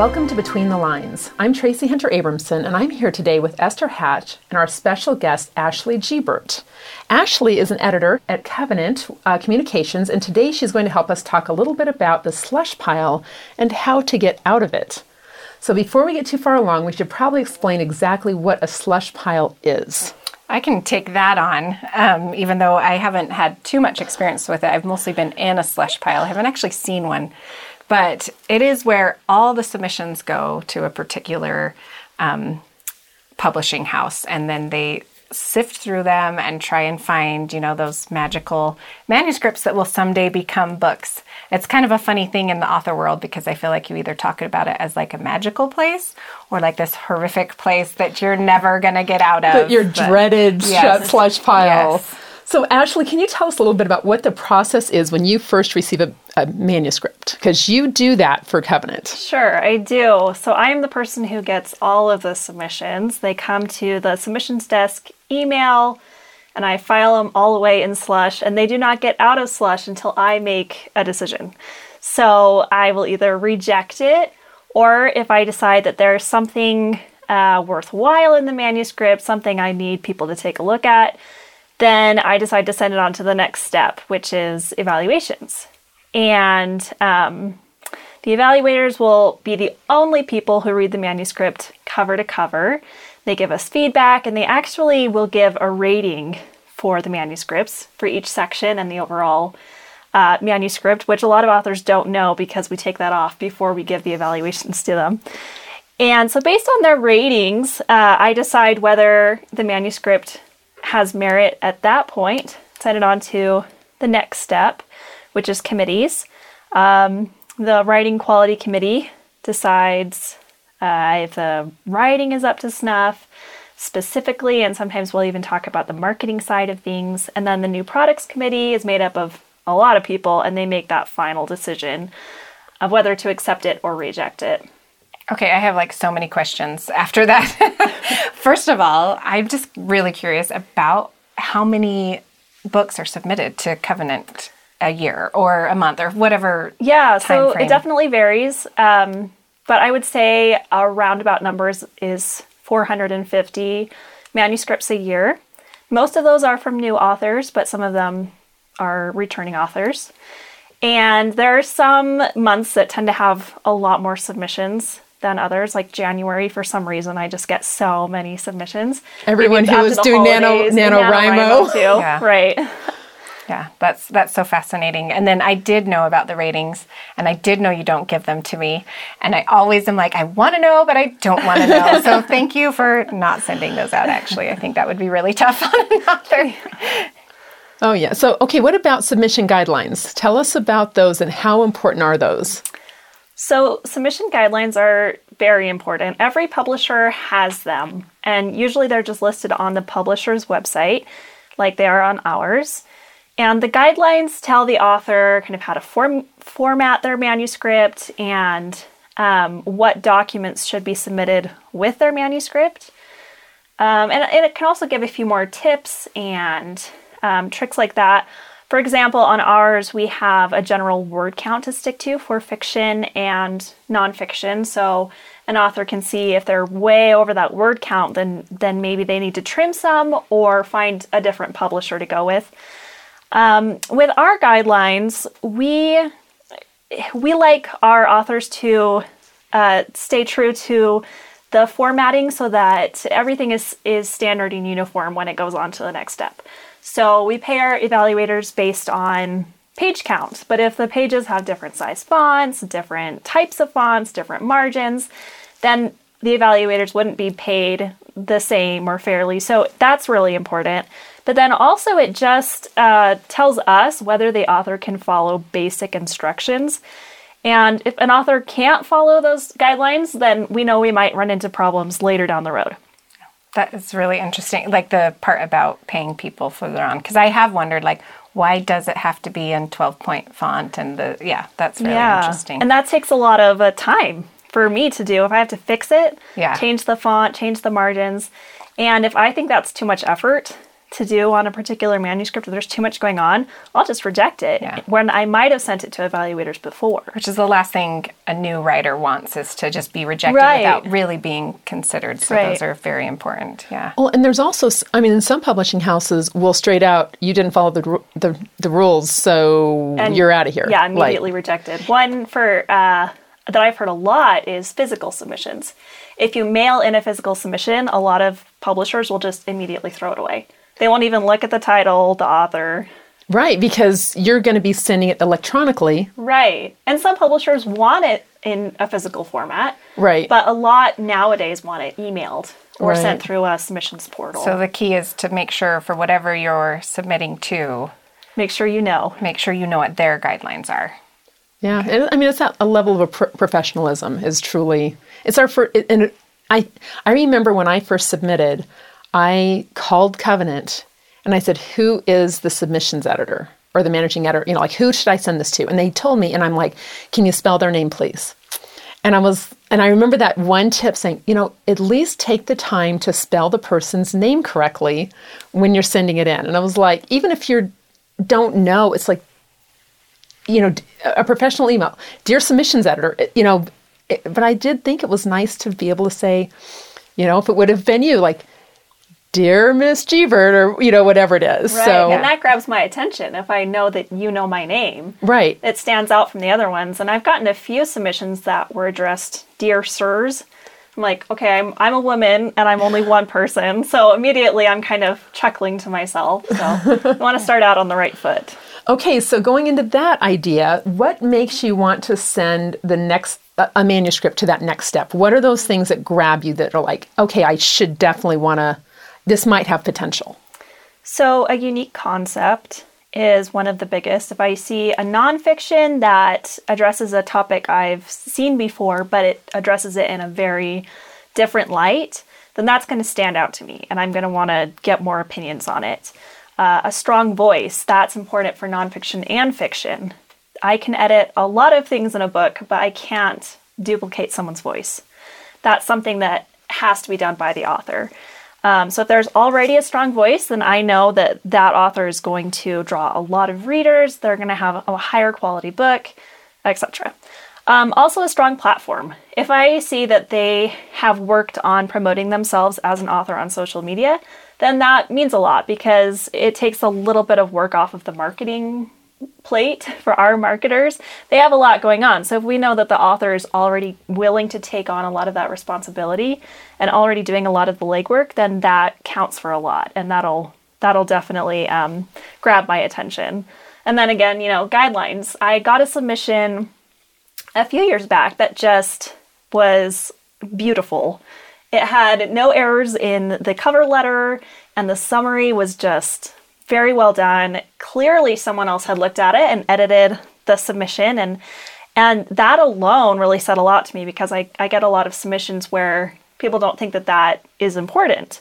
Welcome to Between the Lines. I'm Tracy Hunter Abramson, and I'm here today with Esther Hatch and our special guest, Ashley Gebert. Ashley is an editor at Covenant uh, Communications, and today she's going to help us talk a little bit about the slush pile and how to get out of it. So, before we get too far along, we should probably explain exactly what a slush pile is. I can take that on, um, even though I haven't had too much experience with it. I've mostly been in a slush pile. I haven't actually seen one but it is where all the submissions go to a particular um, publishing house, and then they sift through them and try and find, you know, those magical manuscripts that will someday become books. It's kind of a funny thing in the author world because I feel like you either talk about it as like a magical place or like this horrific place that you're never going to get out of. your dreaded yes. slush pile. Yes. So, Ashley, can you tell us a little bit about what the process is when you first receive a, a manuscript? Because you do that for Covenant. Sure, I do. So, I am the person who gets all of the submissions. They come to the submissions desk email, and I file them all away in Slush, and they do not get out of Slush until I make a decision. So, I will either reject it, or if I decide that there's something uh, worthwhile in the manuscript, something I need people to take a look at then I decide to send it on to the next step, which is evaluations. And um, the evaluators will be the only people who read the manuscript cover to cover. They give us feedback and they actually will give a rating for the manuscripts for each section and the overall uh, manuscript, which a lot of authors don't know because we take that off before we give the evaluations to them. And so, based on their ratings, uh, I decide whether the manuscript has merit at that point, send it on to the next step, which is committees. Um, the writing quality committee decides uh, if the writing is up to snuff specifically, and sometimes we'll even talk about the marketing side of things. And then the new products committee is made up of a lot of people, and they make that final decision of whether to accept it or reject it. Okay, I have like so many questions after that. First of all, I'm just really curious about how many books are submitted to Covenant a year or a month or whatever. Yeah, so frame. it definitely varies. Um, but I would say a roundabout numbers is 450 manuscripts a year. Most of those are from new authors, but some of them are returning authors. And there are some months that tend to have a lot more submissions than others. Like January, for some reason, I just get so many submissions. Everyone who was doing Nano NaNoWriMo too, yeah. right? Yeah, that's that's so fascinating. And then I did know about the ratings, and I did know you don't give them to me. And I always am like, I want to know, but I don't want to know. so thank you for not sending those out. Actually, I think that would be really tough on an author. Oh yeah. So okay, what about submission guidelines? Tell us about those and how important are those? So, submission guidelines are very important. Every publisher has them, and usually they're just listed on the publisher's website, like they are on ours. And the guidelines tell the author kind of how to form, format their manuscript and um, what documents should be submitted with their manuscript. Um, and, and, it can also give a few more tips and um, tricks like that for example, on ours, we have a general word count to stick to for fiction and nonfiction. So an author can see if they're way over that word count, then then maybe they need to trim some or find a different publisher to go with. Um, with our guidelines, we we like our authors to uh, stay true to the formatting so that everything is is standard and uniform when it goes on to the next step. So we pay our evaluators based on page count, but if the pages have different size fonts, different types of fonts, different margins, then the evaluators wouldn't be paid the same or fairly. So that's really important. But then also, it just uh, tells us whether the author can follow basic instructions. And if an author can't follow those guidelines, then we know we might run into problems later down the road. That is really interesting. Like the part about paying people further on, because I have wondered, like, why does it have to be in 12 point font? And the, yeah, that's really yeah. interesting. And that takes a lot of uh, time for me to do. If I have to fix it, yeah. change the font, change the margins. And if I think that's too much effort, to do on a particular manuscript or there's too much going on, I'll just reject it Yeah. when I might have sent it to evaluators before. Which is the last thing a new writer wants is to just be rejected Right. without really being considered. So Right. those are very important. Yeah. Well, and there's also, I mean, in some publishing houses will straight out, you didn't follow the the, the rules, so And- you're out of here. Yeah, Like, immediately rejected. One for uh, that I've heard a lot is physical submissions. If you mail in a physical submission, a lot of publishers will just immediately throw it away. They won't even look at the title, the author. right, because you're going to be sending it electronically. Right. And some publishers want it in a physical format. Right. But a lot nowadays want it emailed or Right. sent through a submissions portal. So the key is to make sure for whatever you're submitting to, make sure you know. make sure you know what their guidelines are. Yeah, and, I mean, it's that a level of a pro- professionalism is truly. It's our first, and I I remember when I first submitted, I called Covenant and I said, "Who is the submissions editor or the managing editor? You know, like who should I send this to?" And they told me, and I'm like, "Can you spell their name, please?" And I was, and I remember that one tip saying, you know, at least take the time to spell the person's name correctly when you're sending it in. And I was like, even if you don't know, it's like you know, a professional email, dear submissions editor, you know, it- but I did think it was nice to be able to say, you know, if it would have been you, like, dear Miss Gebert, or, you know, whatever it is. Right. So, And that grabs my attention if I know that you know my name. right. It stands out from the other ones. And I've gotten a few submissions that were addressed Dear Sirs. I'm like, okay, I'm, I'm a woman and I'm only one person. So immediately I'm kind of chuckling to myself. So I want to start out on the right foot. Okay, so going into that idea, what makes you want to send the next a a manuscript to that next step? What are those things that grab you that are like, okay, I should definitely want to. This might have potential. So, a unique concept is one of the biggest. If I see a nonfiction that addresses a topic I've seen before, but it addresses it in a very different light, then that's going to stand out to me and I'm going to want to get more opinions on it. Uh, a strong voice, that's important for nonfiction and fiction. I can edit a lot of things in a book, but I can't duplicate someone's voice. That's something that has to be done by the author. Um, so if there's already a strong voice, then I know that that author is going to draw a lot of readers. They're going to have a higher quality book, etc. Um, also, a strong platform. If I see that they have worked on promoting themselves as an author on social media, then that means a lot because it takes a little bit of work off of the marketing plate for our marketers. They have a lot going on. So if we know that the author is already willing to take on a lot of that responsibility and already doing a lot of the legwork, then that counts for a lot, and that'll that'll definitely um, grab my attention. And then again, you know, guidelines. I got a submission a few years back that just was beautiful. It had no errors in the cover letter, and the summary was just very well done. Clearly, someone else had looked at it and edited the submission, and and that alone really said a lot to me because I, I get a lot of submissions where people don't think that that is important.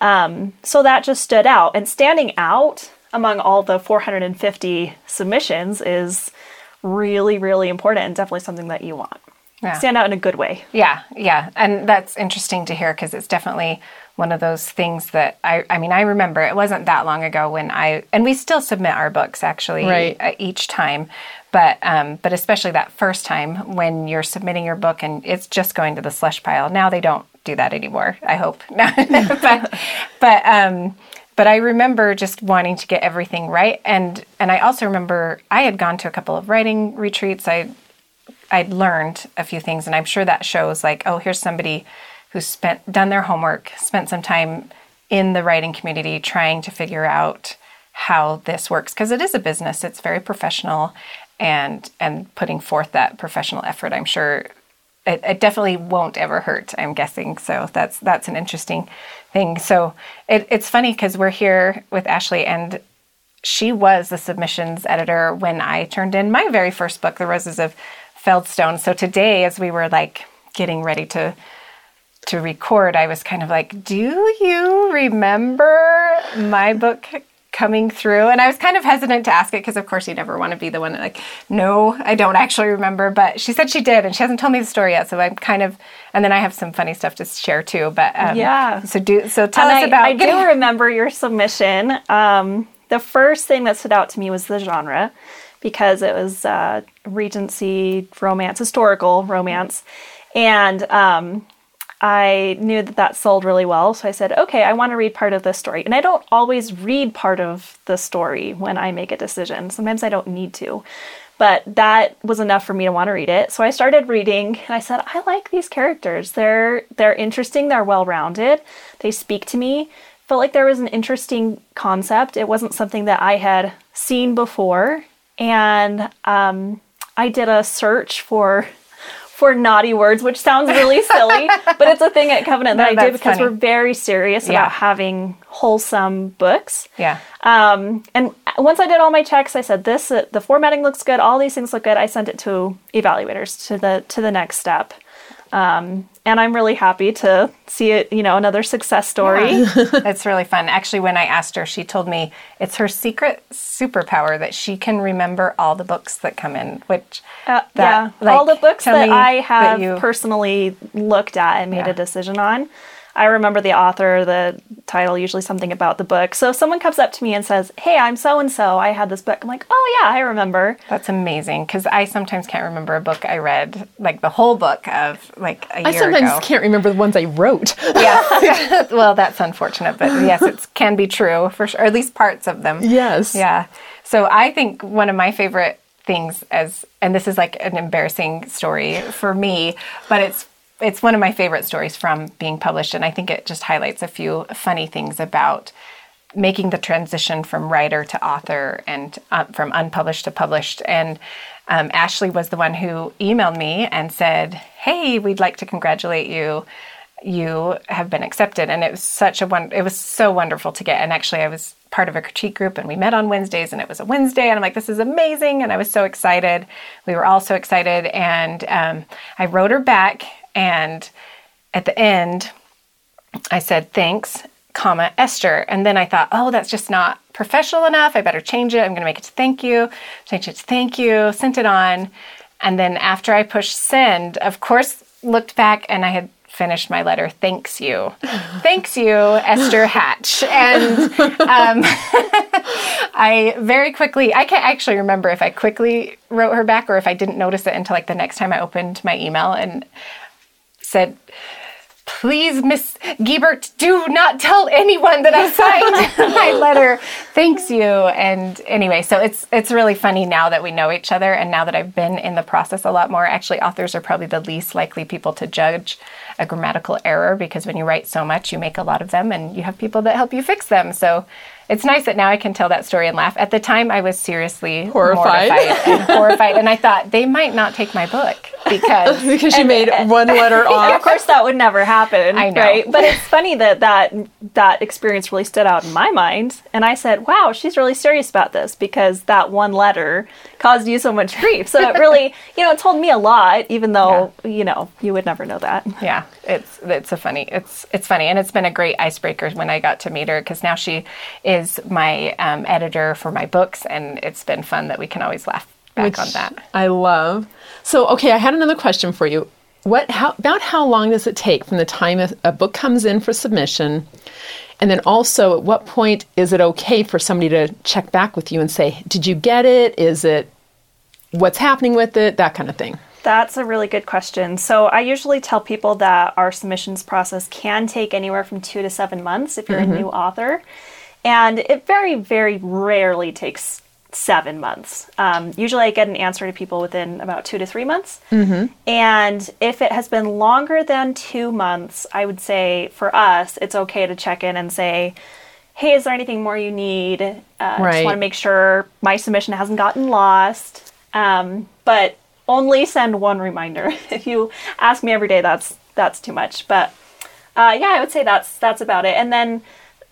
Um, so that just stood out, and standing out among all the 450 submissions is really, really important and definitely something that you want. Yeah. Stand out in a good way. Yeah, yeah. And that's interesting to hear because it's definitely one of those things that I I mean, I remember it wasn't that long ago when I and we still submit our books actually Right. uh, each time. But um but especially that first time when you're submitting your book and it's just going to the slush pile. Now they don't do that anymore. I hope. but but um but I remember just wanting to get everything right and and I also remember I had gone to a couple of writing retreats. I I'd learned a few things, and I'm sure that shows like, oh, here's somebody who's spent done their homework, spent some time in the writing community trying to figure out how this works because it is a business. It's very professional, and and putting forth that professional effort, I'm sure it, it definitely won't ever hurt. I'm guessing. So that's that's an interesting thing. So it, it's funny because we're here with Ashley and she was the submissions editor when I turned in my very first book, The Roses of Feldstone. So today, as we were like getting ready to to record, I was kind of like, "Do you remember my book coming through and i was kind of hesitant to ask it because of course you never want to be the one that like no i don't actually remember but she said she did and she hasn't told me the story yet so i'm kind of and then i have some funny stuff to share too but um, Yeah. so do so tell And us I, about I do remember your submission. Um, the first thing that stood out to me was the genre because it was uh, Regency romance, historical romance. And um, I knew that that sold really well. So I said, okay, I want to read part of this story. And I don't always read part of the story when I make a decision. Sometimes I don't need to. But that was enough for me to want to read it. So I started reading and I said, I like these characters. They're they're interesting, they're well-rounded. They speak to me. Felt like there was an interesting concept. It wasn't something that I had seen before. And um, I did a search for for naughty words, which sounds really silly, but it's a thing at Covenant that No, I did because funny. we're very serious Yeah. about having wholesome books. yeah Um, and once I did all my checks, I said this: uh, the formatting looks good, all these things look good. I sent it to evaluators to the to the next step. Um, and I'm really happy to see it. You know, another success story. it's really fun. Actually, when I asked her, she told me it's her secret superpower that she can remember all the books that come in. Which, Uh, that, yeah, like, all the books that I that have you- personally looked at and made Yeah. a decision on. I remember the author, the title, usually something about the book. So if someone comes up to me and says, "Hey, I'm so and so. I had this book." I'm like, "Oh yeah, I remember." That's amazing because I sometimes can't remember a book I read, like the whole book of like a I year sometimes ago. can't remember the ones I wrote. Yeah. well, that's unfortunate, but yes, it can be true for sure, or at least parts of them. yes. Yeah. So I think one of my favorite things as and this is like an embarrassing story for me, but it's it's one of my favorite stories from being published and I think it just highlights a few funny things about making the transition from writer to author and uh, from unpublished to published. And um, ashley was the one who emailed me and said hey we'd like to congratulate you. You have been accepted. And it was such a one it was so wonderful to get and actually i was part of a critique group and we met on wednesdays and it was a wednesday and i'm like this is amazing and i was so excited. We were all so excited and um, i wrote her back and at the end I said, thanks, comma, Esther. And then I thought, oh, that's just not professional enough. I better change it. I'm going to make it to thank you. Change it to thank you, sent it on. And then after I pushed send, of course, looked back and I had finished my letter. Thanks you. Thanks you, Esther Hatch. And um, I very quickly, I can't actually remember if I quickly wrote her back or if I didn't notice it until like the next time I opened my email and said, please, Miss Gebert, do not tell anyone that I signed my letter. Thanks you. And anyway, so it's it's really funny now that we know each other, and now that I've been in the process a lot more. Actually, authors are probably the least likely people to judge a grammatical error because when you write so much, you make a lot of them, and you have people that help you fix them. So. It's nice that now I can tell that story and laugh. At the time, I was seriously Horrified. and horrified, and I thought they might not take my book because because you made one letter off. of course, that would never happen. I know. right? But it's funny that that that experience really stood out in my mind, and I said, "Wow, she's really serious about this because that one letter caused you so much grief." So it really, you know, it told me a lot, even though you know you would never know that. yeah it's it's a funny it's it's funny and it's been a great icebreaker when i got to meet her because now she is my um, editor for my books and it's been fun that we can always laugh back which on that I love. So, okay, I had another question for you. What how about how long does it take from the time a, a book comes in for submission and then also at what point is it okay for somebody to check back with you and say, "Did you get it? Is it what's happening with it?" that kind of thing. That's a really good question. So I usually tell people that our submissions process can take anywhere from two to seven months if you're a new author, and it very, very rarely takes seven months. Um, usually, I get an answer to people within about two to three months. And if it has been longer than two months, I would say for us, it's okay to check in and say, "Hey, is there anything more you need? Uh, Just Right. want to make sure my submission hasn't gotten lost." Um, but only send one reminder. if you ask me every day, that's that's too much. But uh, yeah, I would say that's that's about it. And then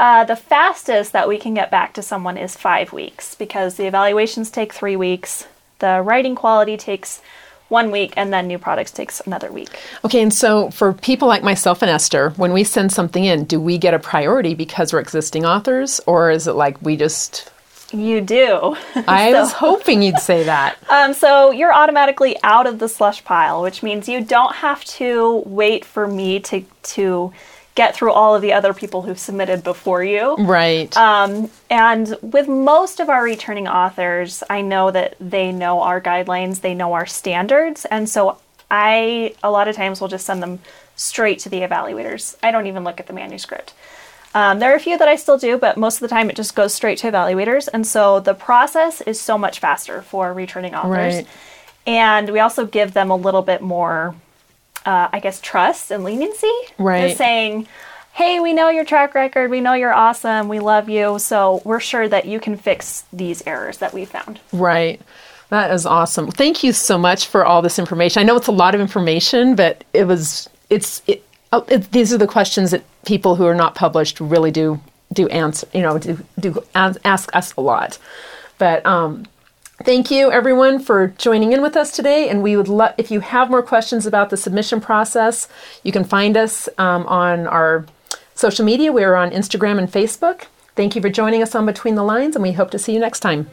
uh, the fastest that we can get back to someone is five weeks because the evaluations take three weeks. The writing quality takes one week, and then new products takes another week. Okay, and so for people like myself and Esther, when we send something in, do we get a priority because we're existing authors, or is it like we just? You do. I So- was hoping you'd say that. Um, so you're automatically out of the slush pile, which means you don't have to wait for me to to get through all of the other people who've submitted before you. Right. Um, and with most of our returning authors, I know that they know our guidelines, they know our standards, and so I a lot of times will just send them straight to the evaluators. I don't even look at the manuscript. Um, there are a few that I still do, but most of the time it just goes straight to evaluators, and so the process is so much faster for returning authors. Right. And we also give them a little bit more, uh, I guess, trust and leniency. Right. Just saying, hey, we know your track record, we know you're awesome, we love you, so we're sure that you can fix these errors that we found. Right. That is awesome. Thank you so much for all this information. I know it's a lot of information, but it was it's it, oh, it, these are the questions that people who are not published really do do answer, you know, do do ask us a lot. But um Thank you, everyone, for joining in with us today. And we would love, if you have more questions about the submission process, you can find us um, on our social media. We're on Instagram and Facebook. Thank you for joining us on Between the Lines, and we hope to see you next time.